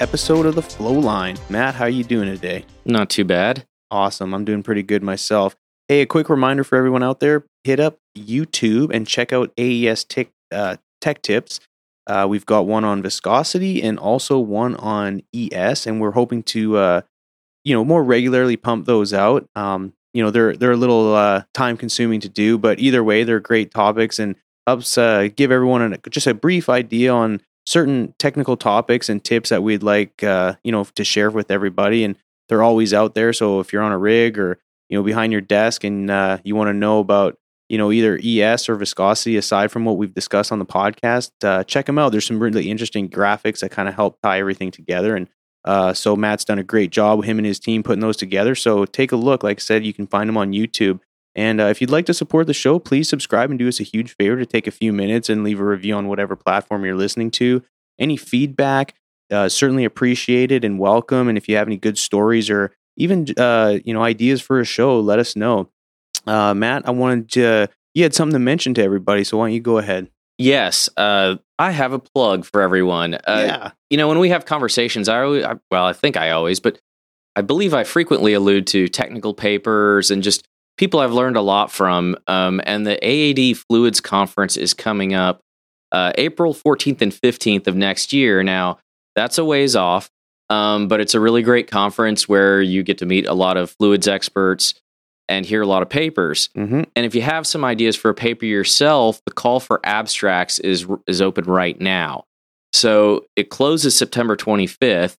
episode of the Flow Line. Matt, how you doing today? Not too bad. Awesome. I'm doing pretty good myself. Hey, a quick reminder for everyone out there: hit up YouTube and check out AES Tech, uh, tech Tips. Uh, we've got one on viscosity and also one on ES, and we're hoping to, uh, you know, more regularly pump those out. Um, you know, they're they're a little uh, time consuming to do, but either way, they're great topics and helps uh, give everyone an, just a brief idea on certain technical topics and tips that we'd like uh, you know to share with everybody and they're always out there. So if you're on a rig or you know behind your desk and uh, you want to know about you know either es or viscosity aside from what we've discussed on the podcast uh, check them out. There's some really interesting graphics that kind of help tie everything together and uh, so matt's done a great job with him and his team putting those together. So take a look. Like i said you can find them on youtube and uh, if you'd like to support the show, please subscribe and do us a huge favor to take a few minutes and leave a review on whatever platform you're listening to. Any feedback, uh, certainly appreciated and welcome. And if you have any good stories or even uh, you know ideas for a show, let us know. Uh, Matt, I wanted to. You had something to mention to everybody, so why don't you go ahead? Yes, uh, I have a plug for everyone. Uh, yeah, you know when we have conversations, I always, I, well, I think I always, but I believe I frequently allude to technical papers and just people I've learned a lot from. Um, and the AADE Fluids Conference is coming up uh, April 14th and 15th of next year. Now, that's a ways off, um, but it's a really great conference where you get to meet a lot of fluids experts and hear a lot of papers. mm-hmm. And if you have some ideas for a paper yourself, the call for abstracts is is open right now. So it closes September 25th,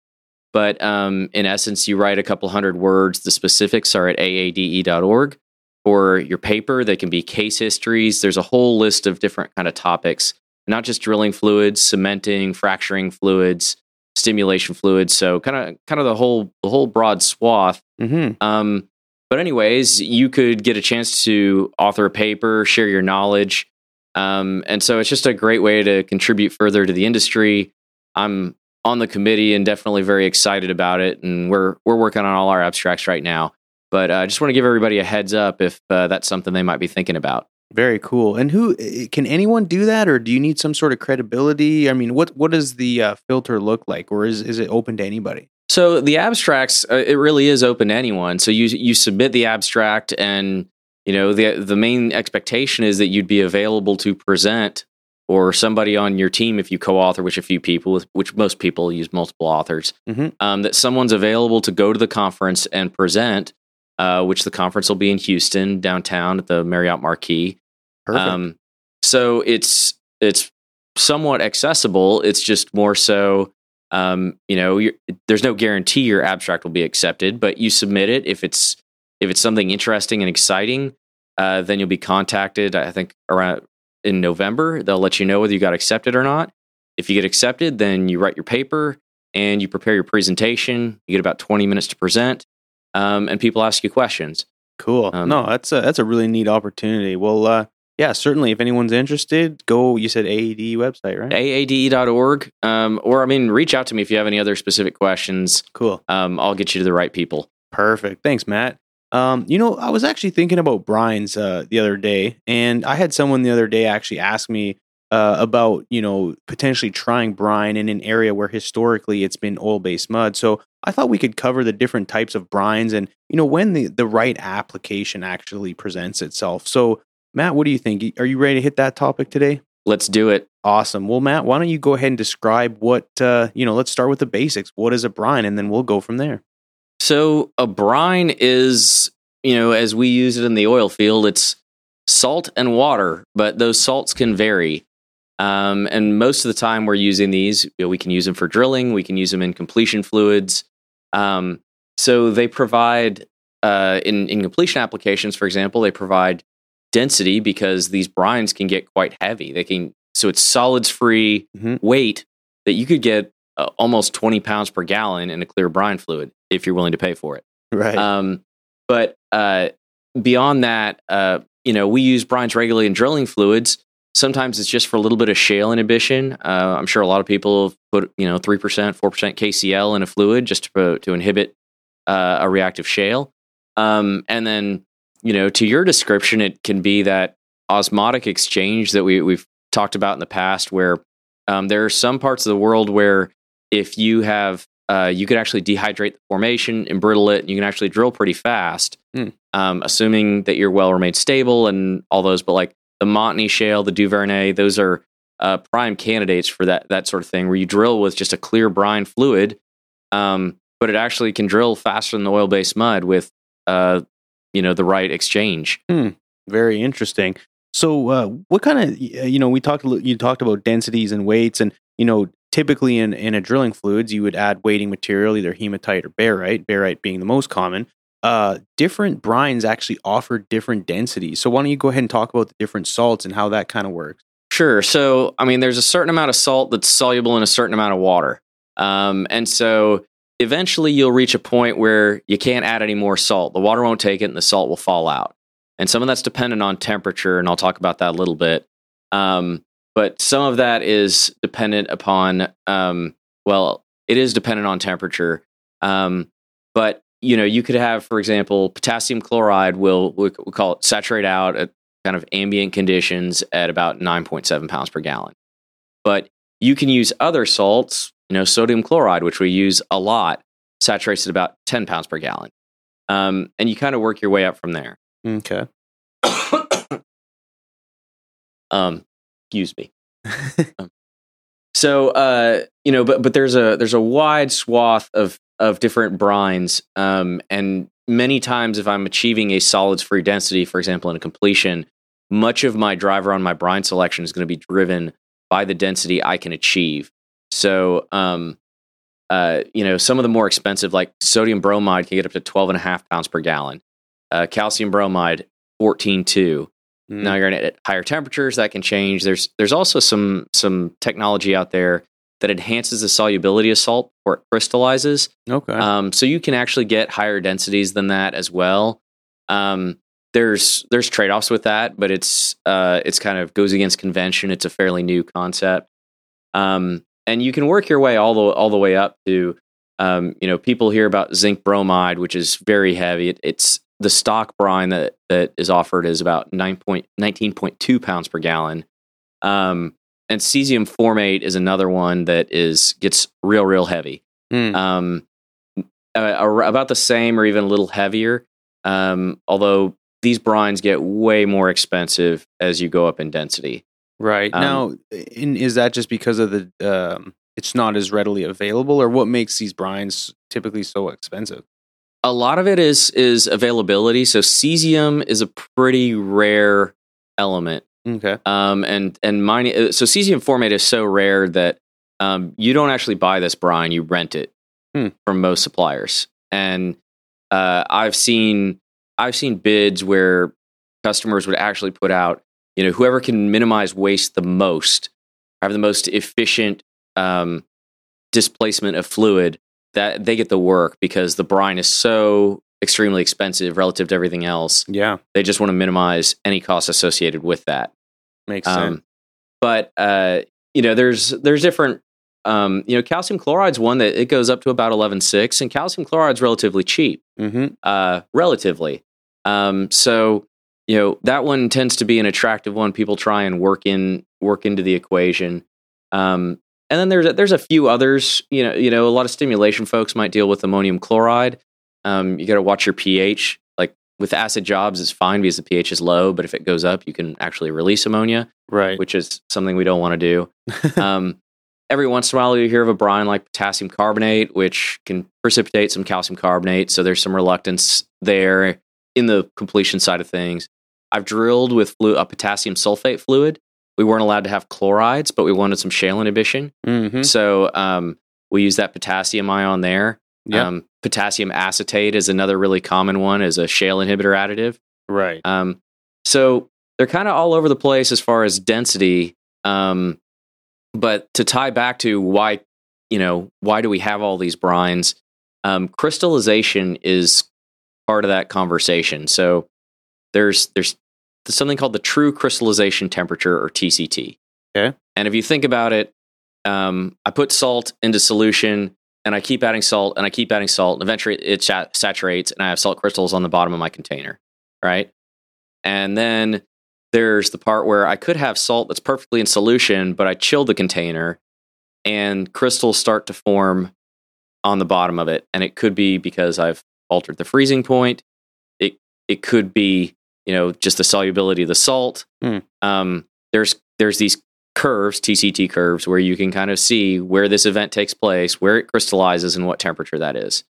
but um, in essence, you write a couple hundred words. The specifics are at aade.org. For your paper, they can be case histories. There's a whole list of different kind of topics, not just drilling fluids, cementing, fracturing fluids, stimulation fluids. So kind of kind of the whole the whole broad swath. Mm-hmm. Um, but anyways, you could get a chance to author a paper, share your knowledge, um, and so it's just a great way to contribute further to the industry. I'm on the committee and definitely very excited about it, and we're we're working on all our abstracts right now. But I uh, just want to give everybody a heads up if uh, that's something they might be thinking about. Very cool. And who can anyone do that, or do you need some sort of credibility? I mean, what what does the uh, filter look like, or is is it open to anybody? So the abstracts, uh, it really is open to anyone. So you you submit the abstract, and you know the the main expectation is that you'd be available to present, or somebody on your team if you co-author with a few people, which most people use multiple authors. Mm-hmm. Um, that someone's available to go to the conference and present, uh, which the conference will be in Houston downtown at the Marriott Marquis. Perfect. Um, so it's it's somewhat accessible. It's just more so, um, you know, you're, there's no guarantee your abstract will be accepted, but you submit it if it's if it's something interesting and exciting, uh, then you'll be contacted. I think around in November they'll let you know whether you got accepted or not. If you get accepted, then you write your paper and you prepare your presentation. You get about 20 minutes to present, um, and people ask you questions. Cool. Um, no, that's a that's a really neat opportunity. Well, uh, yeah, certainly. If anyone's interested, go. You said AED website, right? aade.org um, or i mean reach out to me if you have any other specific questions cool. um, i'll get you to the right people Perfect. Thanks, Matt. Um, you know, I was actually thinking about brines uh, the other day, and I had someone the other day actually ask me uh, about you know potentially trying brine in an area where historically it's been oil-based mud. So I thought we could cover the different types of brines and you know when the the right application actually presents itself. So Matt, what do you think? Are you ready to hit that topic today? let's do it Awesome. Well, Matt, why don't you go ahead and describe what uh, you know? Let's start with the basics. What is a brine, and then we'll go from there. so a brine is you know as we use it in the oil field it's salt and water but those salts can vary um, and most of the time we're using these you know, we can use them for drilling we can use them in completion fluids um, so they provide uh, in, in completion applications for example they provide density because these brines can get quite heavy they can so it's solids free Mhm. weight that you could get uh, almost 20 pounds per gallon in a clear brine fluid if you're willing to pay for it. Right. Um, but uh, beyond that, uh, you know, we use brines regularly in drilling fluids. Sometimes it's just for a little bit of shale inhibition. Uh, I'm sure a lot of people put you know three percent, four percent KCl in a fluid just to to inhibit uh, a reactive shale. Um, and then you know, to your description, it can be that osmotic exchange that we we've talked about in the past, where um, there are some parts of the world where if you have uh, you could actually dehydrate the formation, embrittle it, and you can actually drill pretty fast, Hmm. um, assuming that your well remains stable and all those. But like the Montney Shale, the Duvernay, those are uh, prime candidates for that that sort of thing, where you drill with just a clear brine fluid, um, but it actually can drill faster than the oil based mud with uh, you know the right exchange. Very interesting. So, uh, what kind of you know we talked you talked about densities and weights, and you know typically in in a drilling fluids you would add weighting material, either hematite or barite. Barite being the most common. Uh, different brines actually offer different densities. So, why don't you go ahead and talk about the different salts and how that kind of works? Sure. So, I mean, there's a certain amount of salt that's soluble in a certain amount of water. Um, and so eventually you'll reach a point where you can't add any more salt. The water won't take it and the salt will fall out. And some of that's dependent on temperature, and I'll talk about that a little bit. Um, but some of that is dependent upon, um, well, it is dependent on temperature. Um, but you know, you could have, for example, potassium chloride will we we call it saturate out at kind of ambient conditions at about 9.7 pounds per gallon. But you can use other salts, you know, sodium chloride, which we use a lot, saturates at about 10 pounds per gallon. Um, and you kind of work your way up from there. Okay. um, excuse me. Um, so uh, you know, but but there's a there's a wide swath of of different brines, um, and many times if I'm achieving a solids free density, for example, in a completion, much of my driver on my brine selection is going to be driven by the density I can achieve. So, um, uh, you know, some of the more expensive, like sodium bromide, can get up to 12 and a half pounds per gallon. Uh, calcium bromide, 14.2. Mm. Now you're at higher temperatures that can change. There's there's also some some technology out there that enhances the solubility of salt or it crystallizes. okay. Um, so you can actually get higher densities than that as well. Um, there's there's trade offs with that, but it's uh, it's kind of goes against convention. It's a fairly new concept, um, and you can work your way all the all the way up to um, you know people hear about zinc bromide, which is very heavy. It, it's the stock brine that that is offered is about 9 point, 19.2 pounds per gallon. Um, and cesium formate is another one that is gets real real heavy Mm. um, uh, about the same or even a little heavier. Um, although these brines get way more expensive as you go up in density. right um, now, in, is that just because of the um, it's not as readily available, or what makes these brines typically so expensive? A lot of it is is availability. So cesium is a pretty rare element, Okay. um, and and mining. uh, So cesium formate is so rare that um, you don't actually buy this brine; you rent it Hmm. from most suppliers. And uh, I've seen I've seen bids where customers would actually put out, you know, whoever can minimize waste the most, have the most efficient um, displacement of fluid, that they get the work because the brine is so extremely expensive relative to everything else. Yeah, They just want to minimize any costs associated with that. makes sense. Um, but uh, you know, there's there's different. Um, you know, calcium chloride's one that it goes up to about eleven six, and calcium chloride's relatively cheap, Mm-hmm. uh, relatively. Um, so you know that one tends to be an attractive one. People try and work in work into the equation. Um, and then there's a, there's a few others. You know, you know, a lot of stimulation folks might deal with ammonium chloride. Um, you got to watch your pH. Like with acid jobs, it's fine because the pH is low, but if it goes up, you can actually release ammonia Right. which is something we don't want to do. um, every once in a while, you hear of a brine like potassium carbonate, which can precipitate some calcium carbonate. So there's some reluctance there in the completion side of things. I've drilled with flu- a potassium sulfate fluid. We weren't allowed to have chlorides, but we wanted some shale inhibition. mm-hmm. So um, we use that potassium ion there. Yeah. Um, potassium acetate is another really common one as a shale inhibitor additive. Right. Um, so they're kind of all over the place as far as density. Um, but to tie back to why you know, why do we have all these brines? Um, crystallization is part of that conversation. So there's there's something called the true crystallization temperature or TCT. Okay. And if you think about it, um, I put salt into solution and I keep adding salt and I keep adding salt and eventually it sat- saturates and I have salt crystals on the bottom of my container, right? And then there's the part where I could have salt that's perfectly in solution, but I chill the container and crystals start to form on the bottom of it. And it could be because I've altered the freezing point. It it could be, you know, just the solubility of the salt. Hmm. Um, there's there's these curves, TCT curves, where you can kind of see where this event takes place, where it crystallizes, and what temperature that is.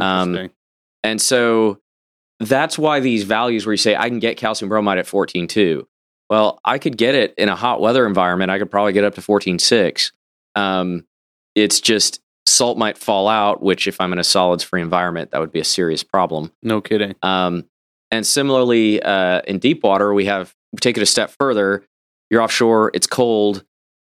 Um, Interesting. And so that's why these values where you say I can get calcium bromide at 14.2. Well, I could get it in a hot weather environment. I could probably get up to 14.6. Um, it's just salt might fall out, which if I'm in a solids free environment, that would be a serious problem. no kidding. Um, and similarly, uh, in deep water, we have we take it a step further. You're offshore, it's cold.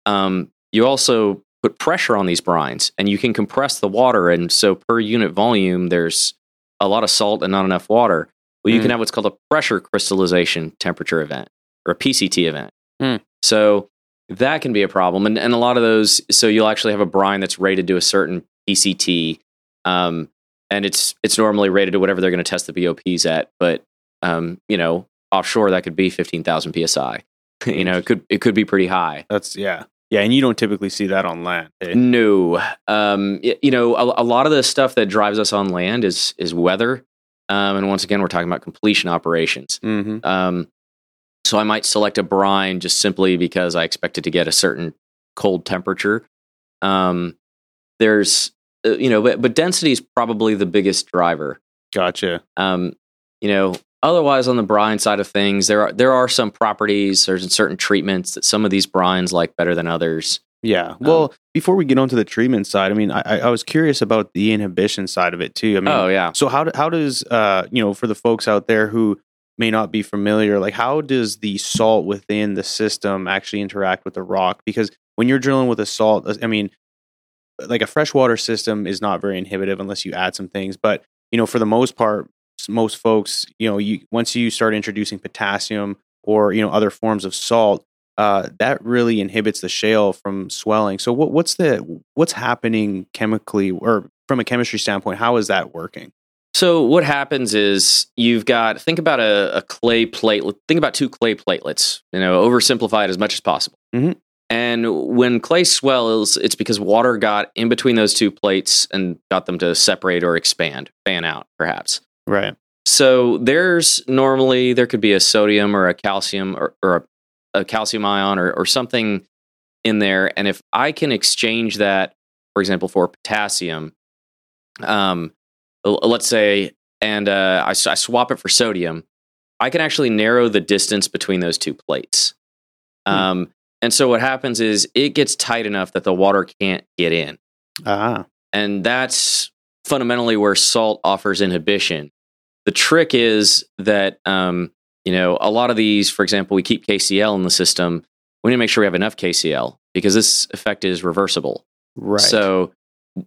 Um, you also put pressure on these brines, and you can compress the water. And so, per unit volume, there's a lot of salt and not enough water. Well, you Mm. can have what's called a pressure crystallization temperature event or a PCT event. Mm. So that can be a problem, and and a lot of those. So you'll actually have a brine that's rated to a certain PCT, um, and it's it's normally rated to whatever they're going to test the BOPs at. But um, you know, offshore that could be fifteen thousand psi. You know, it could it could be pretty high. That's yeah. Yeah, and you don't typically see that on land. eh? No, um, you know, a, a lot of the stuff that drives us on land is is weather, um, and once again, we're talking about completion operations. Mm-hmm. Um, so I might select a brine just simply because I expected to get a certain cold temperature. Um, there's, uh, you know, but, but density is probably the biggest driver. Gotcha. Um, you know, otherwise on the brine side of things, there are there are some properties, there's certain treatments that some of these brines like better than others. Yeah. Well, before we get on to the treatment side, I mean, I, I- was curious about the inhibition side of it too. I mean, oh yeah, so how do, how does uh you know for the folks out there who may not be familiar, like how does the salt within the system actually interact with the rock? Because when you're drilling with a salt, I mean, like a freshwater system is not very inhibitive unless you add some things. But you know, for the most part, most folks, you know, you once you start introducing potassium or you know other forms of salt, uh, that really inhibits the shale from swelling. So what, what's the what's happening chemically or from a chemistry standpoint? How is that working? So what happens is you've got think about a, a clay platelet. Think about two clay platelets. You know, oversimplify it as much as possible. Mhm. And when clay swells, it's because water got in between those two plates and got them to separate or expand, fan out, perhaps. Right. So there's normally there could be a sodium or a calcium or, or a, a calcium ion or, or something in there, and if I can exchange that, for example, for potassium, um, let's say, and uh, I, I swap it for sodium, I can actually narrow the distance between those two plates. Hmm. Um, and so what happens is it gets tight enough that the water can't get in. Ah. And that's fundamentally where salt offers inhibition. The trick is that, um, you know, a lot of these, for example, we keep KCl in the system. We need to make sure we have enough KCl because this effect is reversible. Right. So,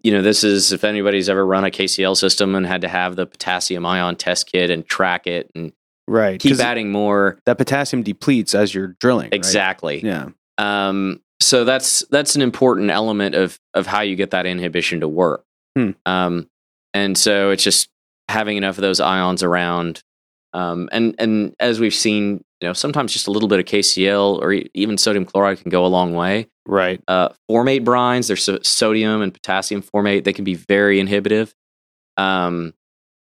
you know, this is if anybody's ever run a KCl system and had to have the potassium ion test kit and track it and right. keep adding more. that potassium depletes as you're drilling. right? Exactly. Yeah. Um, so that's that's an important element of of how you get that inhibition to work. Hmm. Um, and so it's just having enough of those ions around. Um, and and as we've seen, you know, sometimes just a little bit of KCl or e- even sodium chloride can go a long way. Right. Uh, formate brines, there's so- sodium and potassium formate. They can be very inhibitive. Um,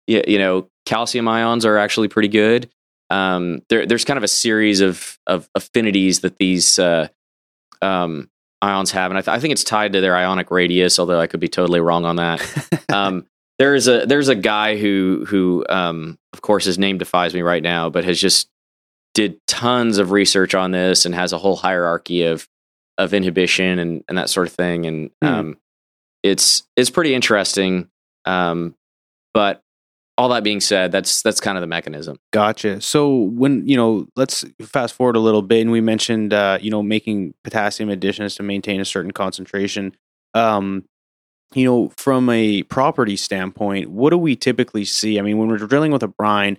you, you know, calcium ions are actually pretty good. Um, there, there's kind of a series of, of affinities that these uh, um, ions have, and I, th- I think it's tied to their ionic radius. Although I could be totally wrong on that. um, there's a there's a guy who who um, of course his name defies me right now, but has just did tons of research on this and has a whole hierarchy of of inhibition and, and that sort of thing. And Hmm. um, it's it's pretty interesting. Um, but all that being said, that's that's kind of the mechanism. Gotcha. So when you know, let's fast forward a little bit, and we mentioned uh, you know making potassium additions to maintain a certain concentration. Um, you know, from a property standpoint, what do we typically see? I mean, when we're drilling with a brine,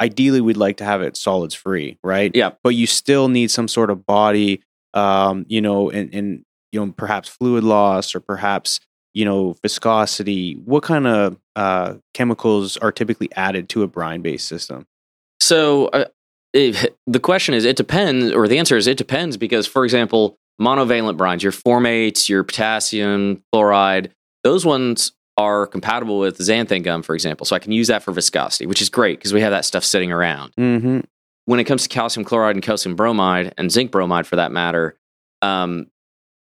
ideally we'd like to have it solids free, right? Yeah. But you still need some sort of body, um, you know, and, and you know, perhaps fluid loss or perhaps you know viscosity. What kind of uh, chemicals are typically added to a brine-based system? So uh, it, the question is, it depends, or the answer is, it depends because, for example, monovalent brines, your formates, your potassium chloride, those ones are compatible with xanthan gum, for example. So I can use that for viscosity, which is great because we have that stuff sitting around. Mm-hmm. When it comes to calcium chloride and calcium bromide and zinc bromide, for that matter, um,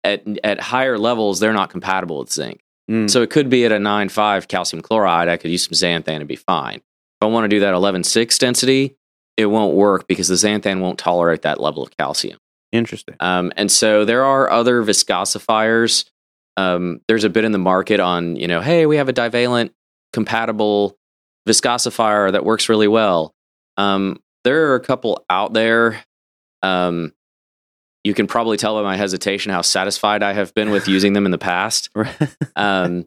at at higher levels, they're not compatible with zinc. Mm. So it could be at a 9.5 calcium chloride. I could use some xanthan and be fine. If I want to do that 11.6 density, it won't work because the xanthan won't tolerate that level of calcium. Interesting. Um, and so there are other viscosifiers. Um, there's a bit in the market on, you know, hey, we have a divalent compatible viscosifier that works really well. Um, there are a couple out there. Um, you can probably tell by my hesitation how satisfied I have been with using them in the past. Um,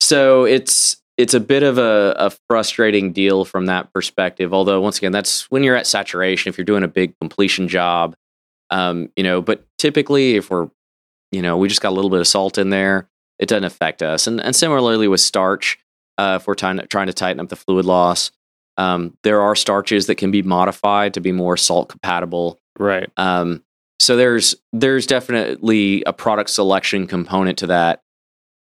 so it's it's a bit of a, a frustrating deal from that perspective. Although once again, that's when you're at saturation. If you're doing a big completion job, um, you know. But typically, if we're you know we just got a little bit of salt in there, it doesn't affect us. And and similarly with starch, uh, if we're trying to, trying to tighten up the fluid loss, um, there are starches that can be modified to be more salt compatible. right. Um, so there's there's definitely a product selection component to that.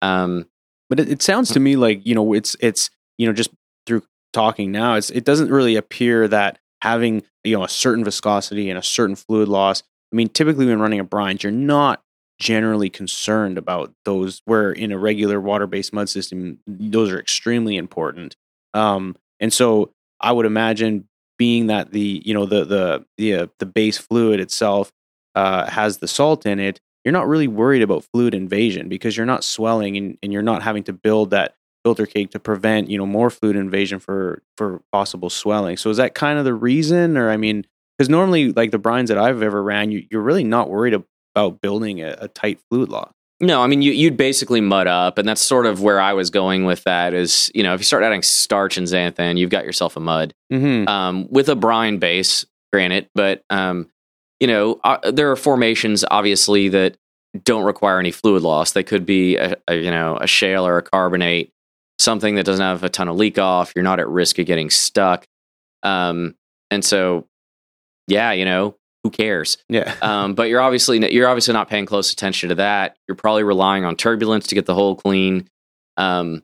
Um, But it, it sounds to me like you know it's it's you know just through talking now, it's it doesn't really appear that having you know a certain viscosity and a certain fluid loss. I mean, typically when running a brine, you're not generally concerned about those. Where in a regular water-based mud system, those are extremely important. Um, and so I would imagine being that the you know the the the uh, the base fluid itself uh, has the salt in it, you're not really worried about fluid invasion because you're not swelling and, and you're not having to build that filter cake to prevent you know more fluid invasion for for possible swelling. So is that kind of the reason, or I mean, because normally like the brines that I've ever ran, you, you're really not worried about building a, a tight fluid lock. no, I mean you, you'd basically mud up, and that's sort of where I was going with that. Is you know if you start adding starch and xanthan, you've got yourself a mud Mm-hmm. um, with a brine base, granted, but um, you know uh, there are formations obviously that don't require any fluid loss. They could be a, a you know a shale or a carbonate, something that doesn't have a ton of leak off. You're not at risk of getting stuck, um, and so yeah, you know who cares. Yeah. Um, but you're obviously you're obviously not paying close attention to that. You're probably relying on turbulence to get the hole clean. Um,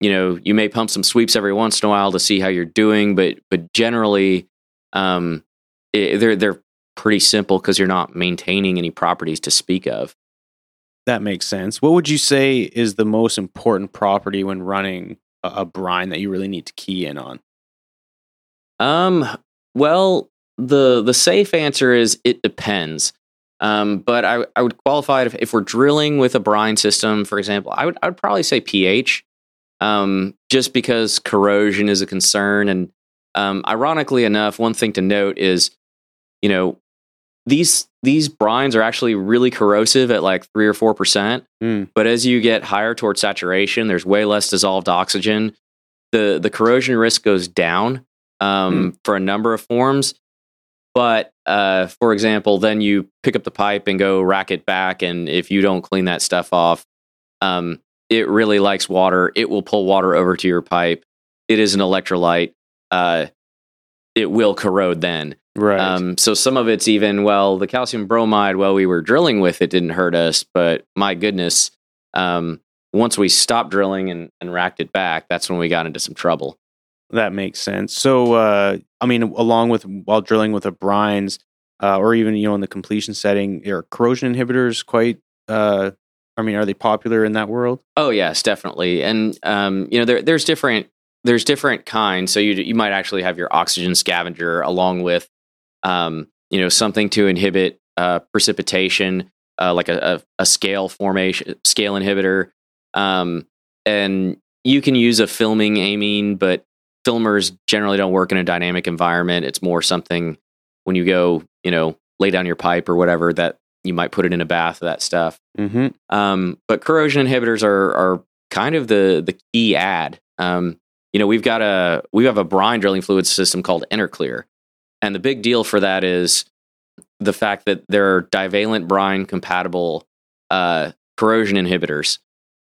you know, you may pump some sweeps every once in a while to see how you're doing, but but generally, um, it, they're they're pretty simple because you're not maintaining any properties to speak of. That makes sense. What would you say is the most important property when running a, a brine that you really need to key in on? Um, well, the the safe answer is it depends. Um, but I, I would qualify it if, if we're drilling with a brine system, for example, I would I would probably say pH, um, just because corrosion is a concern. And um, ironically enough, one thing to note is, you know, these these brines are actually really corrosive at like three or four percent. Mm. But as you get higher towards saturation, there's way less dissolved oxygen. the The corrosion risk goes down um, for a number of forms. But uh, for example, then you pick up the pipe and go rack it back, and if you don't clean that stuff off, um, it really likes water. It will pull water over to your pipe. It is an electrolyte. Uh, it will corrode then. Right. Um, so some of it's even well, the calcium bromide while we were drilling with it didn't hurt us, but my goodness, um, once we stopped drilling and, and racked it back, that's when we got into some trouble. That makes sense. So, uh, I mean, along with while drilling with a brines, uh, or even you know in the completion setting, are corrosion inhibitors quite? Uh, I mean, are they popular in that world? Oh yes, definitely. And um, you know, there, there's different there's different kinds. So you you might actually have your oxygen scavenger along with um, you know something to inhibit uh, precipitation, uh, like a, a, a scale formation scale inhibitor. Um, and you can use a filming amine, but filmers generally don't work in a dynamic environment. It's more something when you go, you know, lay down your pipe or whatever that you might put it in a bath, that stuff. Mm-hmm. Um, but corrosion inhibitors are are kind of the the key ad. Um, you know, we've got a we have a brine drilling fluid system called Interclear, and the big deal for that is the fact that there are divalent brine compatible uh, corrosion inhibitors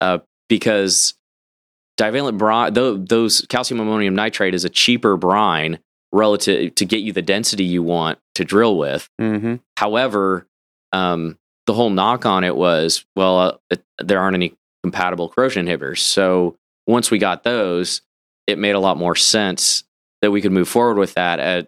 uh, because divalent brine, those calcium ammonium nitrate is a cheaper brine relative to get you the density you want to drill with. Mm-hmm. However, um, the whole knock on it was, well, uh, it, there aren't any compatible corrosion inhibitors. So once we got those, it made a lot more sense that we could move forward with that at,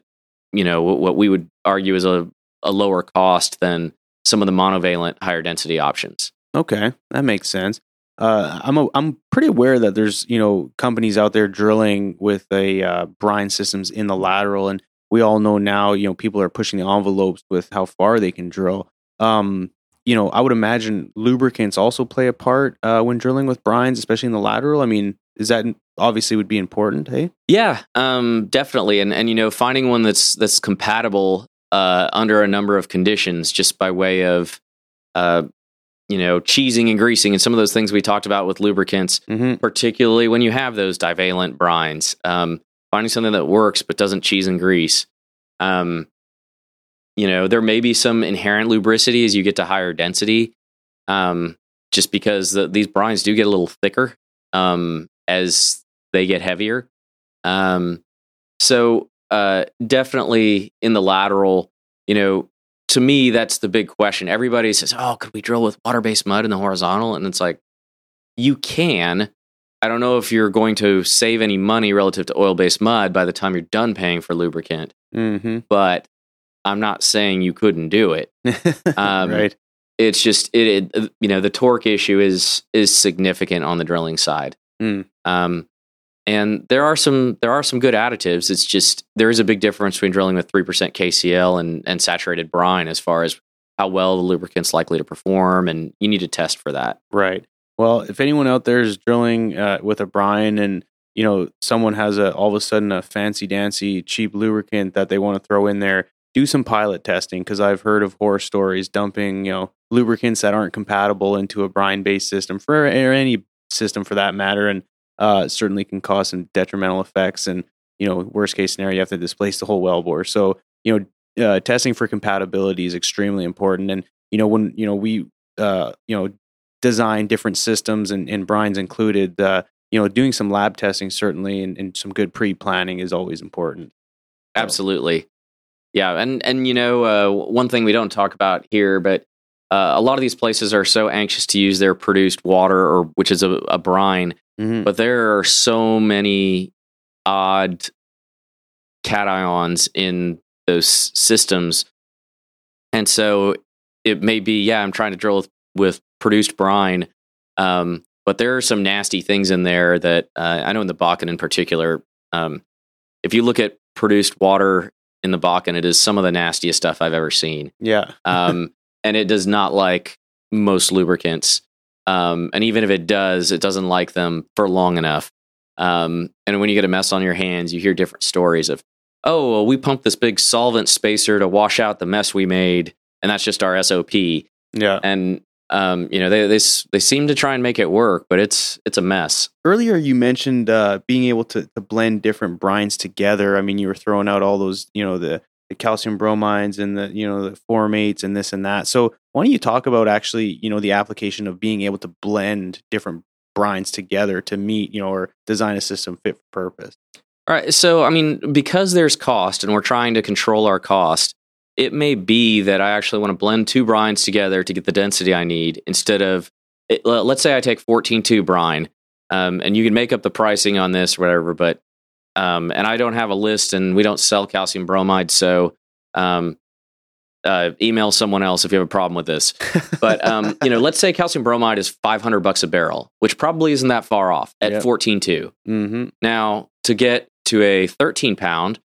you know, what we would argue is a, a lower cost than some of the monovalent higher density options. Okay, that makes sense. Uh, I'm a, I'm pretty aware that there's you know companies out there drilling with a uh, brine systems in the lateral, and we all know now you know people are pushing the envelopes with how far they can drill. Um, you know, I would imagine lubricants also play a part uh, when drilling with brines, especially in the lateral. I mean, is that obviously would be important? Hey, yeah, um, definitely, and and you know, finding one that's that's compatible uh, under a number of conditions, just by way of uh, you know, cheesing and greasing and some of those things we talked about with lubricants, mm-hmm. particularly when you have those divalent brines. Um, finding something that works but doesn't cheese and grease. Um, you know, there may be some inherent lubricity as you get to higher density, um, just because the, these brines do get a little thicker um, as they get heavier. Um, so, uh, definitely in the lateral, you know, to me, that's the big question. Everybody says, "Oh, could we drill with water-based mud in the horizontal?" And it's like, you can. I don't know if you're going to save any money relative to oil-based mud by the time you're done paying for lubricant. Mm-hmm. But I'm not saying you couldn't do it. Um, right. It's just it, it, You know, the torque issue is is significant on the drilling side. Mm. Um, and there are some there are some good additives. It's just there is a big difference between drilling with three percent KCl and and saturated brine as far as how well the lubricant's likely to perform, and you need to test for that. Right. Well, if anyone out there is drilling uh, with a brine and you know someone has a all of a sudden a fancy dancy cheap lubricant that they want to throw in there, do some pilot testing because I've heard of horror stories dumping you know lubricants that aren't compatible into a brine based system for or any system for that matter, and uh, certainly can cause some detrimental effects. And you know, worst case scenario, you have to displace the whole wellbore. So you know, uh, testing for compatibility is extremely important. And you know, when you know we uh, you know design different systems and, and brines included, uh, you know, doing some lab testing certainly and, and some good pre planning is always important. So. Absolutely. Yeah, and and you know uh, one thing we don't talk about here, but uh, a lot of these places are so anxious to use their produced water, or which is a, a brine, Mm-hmm. But there are so many odd cations in those systems. And so it may be, yeah, I'm trying to drill with, with produced brine. Um, but there are some nasty things in there that uh, I know in the Bakken in particular. Um, if you look at produced water in the Bakken, it is some of the nastiest stuff I've ever seen. Yeah. um, and it does not like most lubricants. Um, and even if it does, it doesn't like them for long enough. Um, and when you get a mess on your hands, you hear different stories of, oh, well, we pumped this big solvent spacer to wash out the mess we made, and that's just our SOP. Yeah. And um, you know, they, they they seem to try and make it work, but it's it's a mess. Earlier, you mentioned uh, being able to, to blend different brines together. I mean, you were throwing out all those, you know, the the calcium bromides and the you know the formates and this and that. So why don't you talk about actually you know the application of being able to blend different brines together to meet you know or design a system fit for purpose? All right. So I mean, because there's cost and we're trying to control our cost, it may be that I actually want to blend two brines together to get the density I need instead of it, let's say I take 14.2 brine. Um, and you can make up the pricing on this, or whatever. But um, and I don't have a list, and we don't sell calcium bromide, so um, uh, email someone else if you have a problem with this. But um, you know, let's say calcium bromide is five hundred bucks a barrel, which probably isn't that far off at yep. fourteen two. Mm-hmm. Now, to get to a thirteen pound,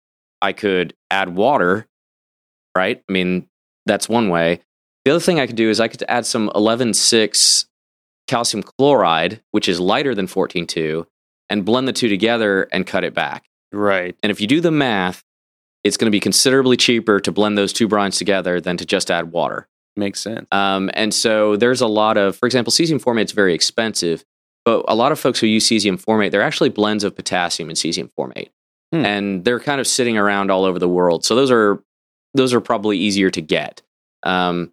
I could add water, right? I mean, that's one way. The other thing I could do is I could add some eleven six calcium chloride, which is lighter than fourteen two, and blend the two together and cut it back. Right. And if you do the math, it's going to be considerably cheaper to blend those two brines together than to just add water. Makes sense. Um, and so there's a lot of, for example, cesium formate is very expensive, but a lot of folks who use cesium formate, they're actually blends of potassium and cesium formate, Hmm. and they're kind of sitting around all over the world. So those are those are probably easier to get. Um,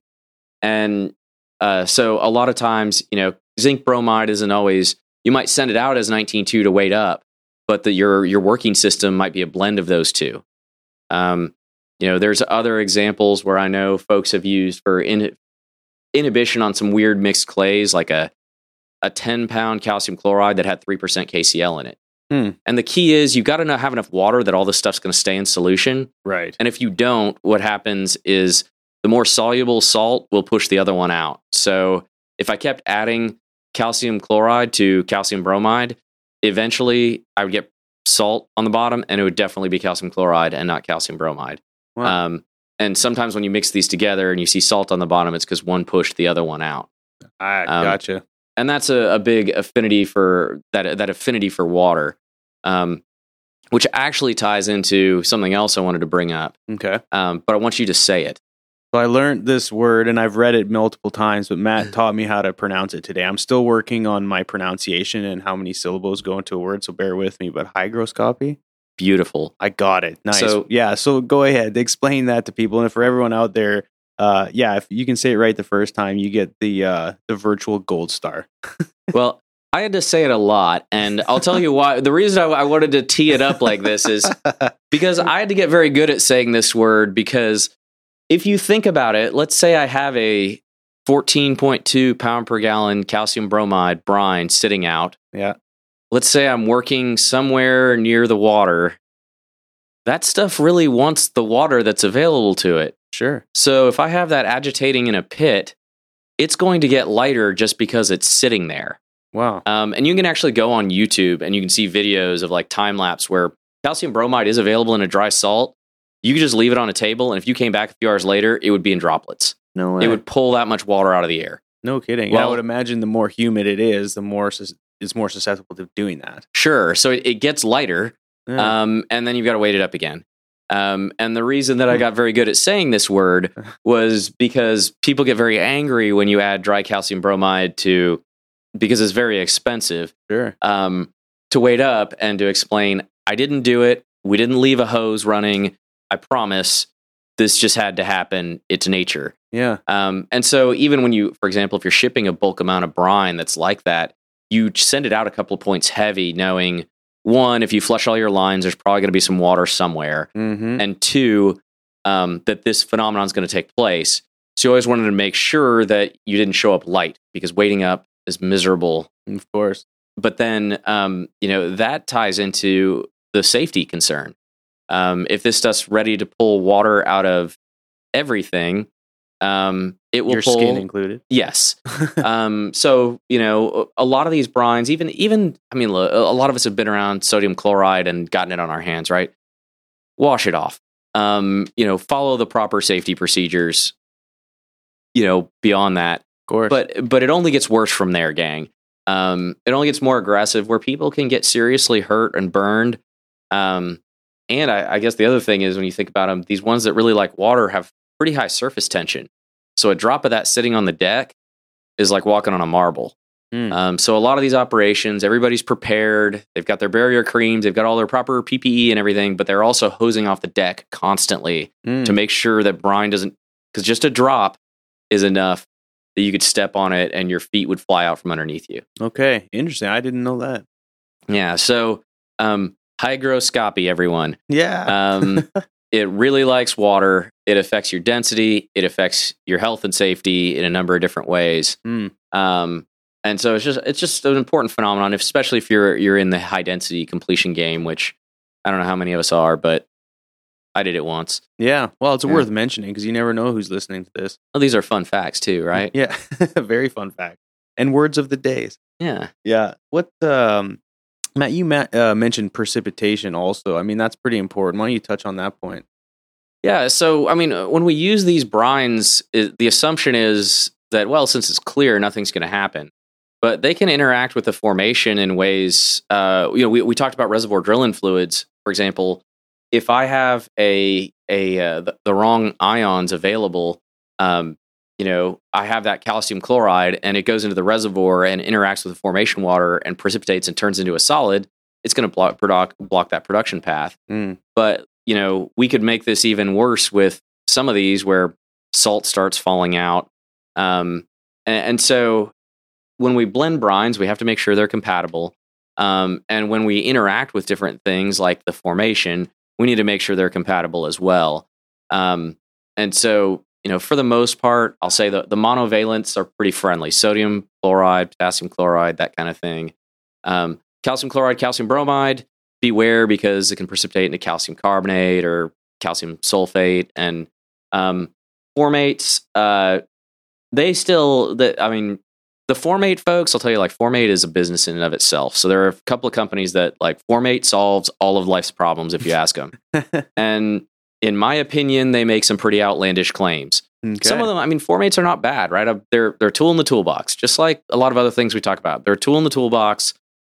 and uh, so a lot of times, you know, zinc bromide isn't always. You might send it out as 19.2 to weight up, but the, your your working system might be a blend of those two. Um, you know, there's other examples where I know folks have used for in, inhibition on some weird mixed clays, like a a 10 pound calcium chloride that had 3% KCl in it. Hmm. And the key is you've got to have enough water that all this stuff's going to stay in solution. Right. And if you don't, what happens is the more soluble salt will push the other one out. So if I kept adding calcium chloride to calcium bromide, eventually I would get salt on the bottom and it would definitely be calcium chloride and not calcium bromide. Wow. Um, and sometimes when you mix these together and you see salt on the bottom, it's because one pushed the other one out. I um, gotcha. And that's a, a big affinity for that that affinity for water, um, which actually ties into something else I wanted to bring up. Okay. Um, but I want you to say it. So I learned this word and I've read it multiple times, but Matt taught me how to pronounce it today. I'm still working on my pronunciation and how many syllables go into a word, so bear with me. But hygroscopy, Beautiful. I got it. Nice. So- yeah. So go ahead, explain that to people, and for everyone out there, uh, yeah, if you can say it right the first time, you get the uh, the virtual gold star. Well, I had to say it a lot, and I'll tell you why. The reason I, I wanted to tee it up like this is because I had to get very good at saying this word. Because if you think about it, let's say I have a 14.2 pound per gallon calcium bromide brine sitting out. Yeah. Let's say I'm working somewhere near the water. That stuff really wants the water that's available to it. Sure. So if I have that agitating in a pit, it's going to get lighter just because it's sitting there. Wow. Um, and you can actually go on YouTube and you can see videos of like time lapse where calcium bromide is available in a dry salt. You could just leave it on a table, and if you came back a few hours later, it would be in droplets. No way. It would pull that much water out of the air. no kidding. Well, I would imagine the more humid it is, the more sus- it's more susceptible to doing that. Sure. So it, it gets lighter, Yeah. um, and then you've got to weight it up again. Um, and the reason that I got very good at saying this word was because people get very angry when you add dry calcium bromide to because it's very expensive. sure. um, to weight up and to explain, I didn't do it. We didn't leave a hose running. I promise. This just had to happen. It's nature. Yeah. Um, and so, even when you, for example, if you're shipping a bulk amount of brine that's like that, you send it out a couple of points heavy, knowing one, if you flush all your lines, there's probably going to be some water somewhere, Mm-hmm. and two, um, that this phenomenon is going to take place. So, you always wanted to make sure that you didn't show up light because weighting up is miserable Of course. but then um, you know that ties into the safety concern. Um, if this stuff's ready to pull water out of everything, um, it will Your pull. skin included. Yes. um, so you know, a lot of these brines, even even I mean, a lot of us have been around sodium chloride and gotten it on our hands, right? Wash it off. Um, you know, follow the proper safety procedures. You know, beyond that, Of course. but but it only gets worse from there, gang. Um, it only gets more aggressive where people can get seriously hurt and burned. Um, and I, I guess the other thing is when you think about them, these ones that really like water have pretty high surface tension. So a drop of that sitting on the deck is like walking on a marble. Hmm. Um, so a lot of these operations, everybody's prepared. They've got their barrier creams, they've got all their proper PPE and everything, but they're also hosing off the deck constantly Mm. to make sure that brine doesn't because just a drop is enough that you could step on it and your feet would fly out from underneath you. okay. Interesting. I didn't know that. Yeah. So um hygroscopy, everyone. Yeah. Um it really likes water. It affects your density, it affects your health and safety in a number of different ways. Hmm. Um and so it's just it's just an important phenomenon, especially if you're you're in the high density completion game, which I don't know how many of us are, but I did it once. yeah. Well, it's Yeah. worth mentioning because you never know who's listening to this. Well, these are fun facts too, right? Yeah. Very fun fact. And words of the days. Yeah. Yeah. What um Matt, you uh, mentioned precipitation also. I mean, that's pretty important. Why don't you touch on that point? Yeah. So, I mean, uh, when we use these brines, i the assumption is that, well, since it's clear, nothing's going to happen. But they can interact with the formation in ways, uh, you know, we, we talked about reservoir drilling fluids, for example. If I have a, a uh, the, the wrong ions available, um, you know, I have that calcium chloride and it goes into the reservoir and interacts with the formation water and precipitates and turns into a solid, it's going to block, block block that production path. Mm. But you know, we could make this even worse with some of these where salt starts falling out. Um, and, and so when we blend brines, we have to make sure they're compatible. Um, and when we interact with different things like the formation, we need to make sure they're compatible as well. Um, and so, you know, for the most part, I'll say the, the monovalents are pretty friendly sodium chloride, potassium chloride, that kind of thing. Um, calcium chloride, calcium bromide, beware because it can precipitate into calcium carbonate or calcium sulfate. And um, formates, uh, they still, the, I mean, the formate folks, I'll tell you, like formate is a business in and of itself. So there are a couple of companies that like formate solves all of life's problems if you ask them. and in my opinion, they make some pretty outlandish claims. Okay. Some of them, I mean, formates are not bad, right? Uh, They're they're a tool in the toolbox, just like a lot of other things we talk about. They're a tool in the toolbox,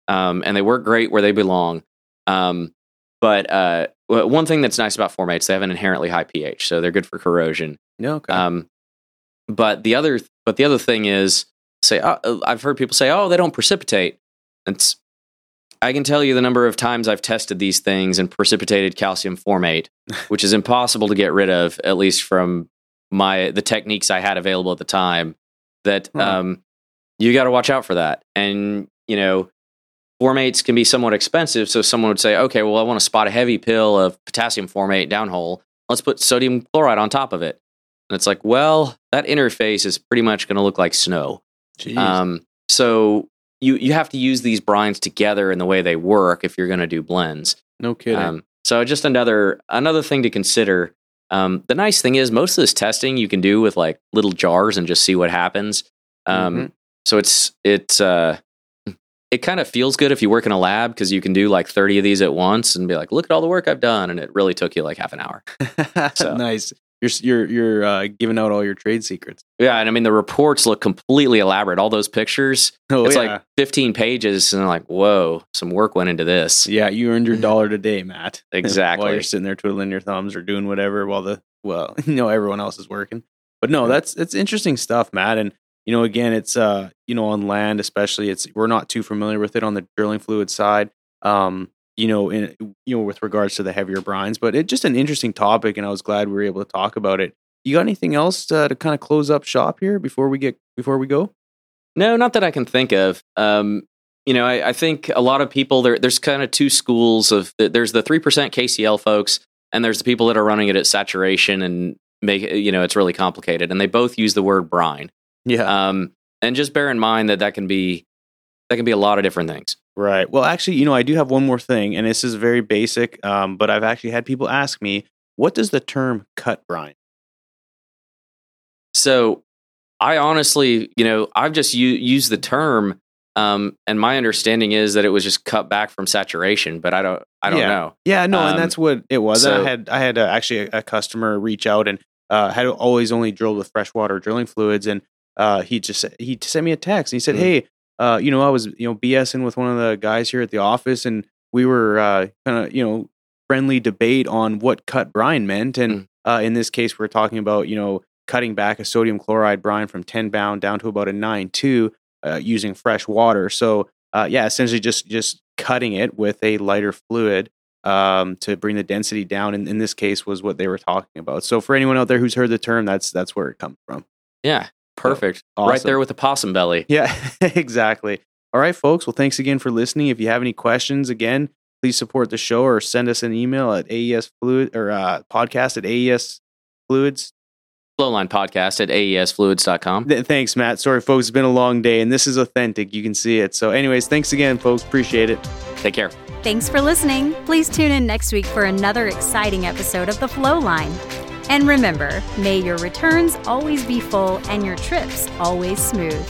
um, and they work great where they belong. Um, but uh, one thing that's nice about formates, they have an inherently high pH, so they're good for corrosion. Yeah, okay. Um, but the other, but the other thing is, say, uh, I've heard people say, "Oh, they don't precipitate." It's, I can tell you the number of times I've tested these things and precipitated calcium formate, which is impossible to get rid of, at least from my the techniques I had available at the time. That Huh. um, you got to watch out for that, and you know. Formates can be somewhat expensive, so someone would say, "Okay, well, I want to spot a heavy pill of potassium formate downhole. Let's put sodium chloride on top of it." And it's like, well, that interface is pretty much going to look like snow. Jeez. Um, so you you have to use these brines together in the way they work if you're going to do blends. no kidding. Um, so just another another thing to consider. Um, the nice thing is most of this testing you can do with like little jars and just see what happens. Um, Mhm. So it's it's uh, it kind of feels good if you work in a lab because you can do like 30 of these at once and be like, look at all the work I've done, and it really took you like half an hour. so- nice. You're you're you're uh, giving out all your trade secrets. Yeah, and I mean the reports look completely elaborate. All those pictures, Oh it's yeah. like 15 pages, and like, whoa, some work went into this. yeah, you earned your dollar today, Matt. Exactly. while you're sitting there twiddling your thumbs or doing whatever while the well, you know, everyone else is working. But no, that's it's interesting stuff, Matt. And you know, again, it's uh, you know, on land especially, it's we're not too familiar with it on the drilling fluid side. Um, you know, in you know, with regards to the heavier brines, but it's just an interesting topic, and I was glad we were able to talk about it. You got anything else uh, to kind of close up shop here before we get before we go? No, not that I can think of. Um, you know, I, I think a lot of people there. There's kind of two schools of. There's the three percent KCL folks, and there's the people that are running it at saturation and make you know it's really complicated. And they both use the word brine. Yeah, Um, and just bear in mind that that can be that can be a lot of different things. Right. Well, actually, you know, I do have one more thing, and this is very basic, um, but I've actually had people ask me, what does the term cut brine? So I honestly, you know, I've just u- used the term, um, and my understanding is that it was just cut back from saturation, but I don't, I don't Yeah. know. Yeah, no, and Um, that's what it was. so- I had I had uh, actually a, a customer reach out and uh, had always only drilled with freshwater drilling fluids, and uh, he just he sent me a text. And he said, Mhm. "Hey, uh, you know, I was you know BSing with one of the guys here at the office, and we were uh, kind of you know friendly debate on what cut brine meant, and Mm. uh, in this case, we're talking about you know cutting back a sodium chloride brine from ten pound down to about a nine two uh, using fresh water. So uh, yeah, essentially just just cutting it with a lighter fluid um, to bring the density down. And in this case, was what they were talking about. So for anyone out there who's heard the term, that's that's where it comes from. Yeah, perfect. Right awesome. there with the possum belly. Yeah, exactly. All right, folks. Well, thanks again for listening. If you have any questions, again, please support the show or send us an email at AES Fluid or uh, podcast at AES Fluids. Flowline podcast at aesfluids.com. Th- thanks, Matt. Sorry, folks. It's been a long day, and this is authentic. You can see it. So, anyways, thanks again, folks. Appreciate it. Take care. Thanks for listening. Please tune in next week for another exciting episode of The Flow Line. And remember, may your returns always be full and your trips always smooth.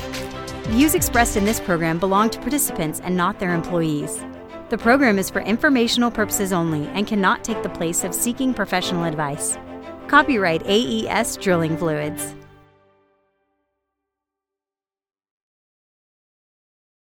Views expressed in this program belong to participants and not their employees. The program is for informational purposes only and cannot take the place of seeking professional advice. Copyright AES Drilling Fluids.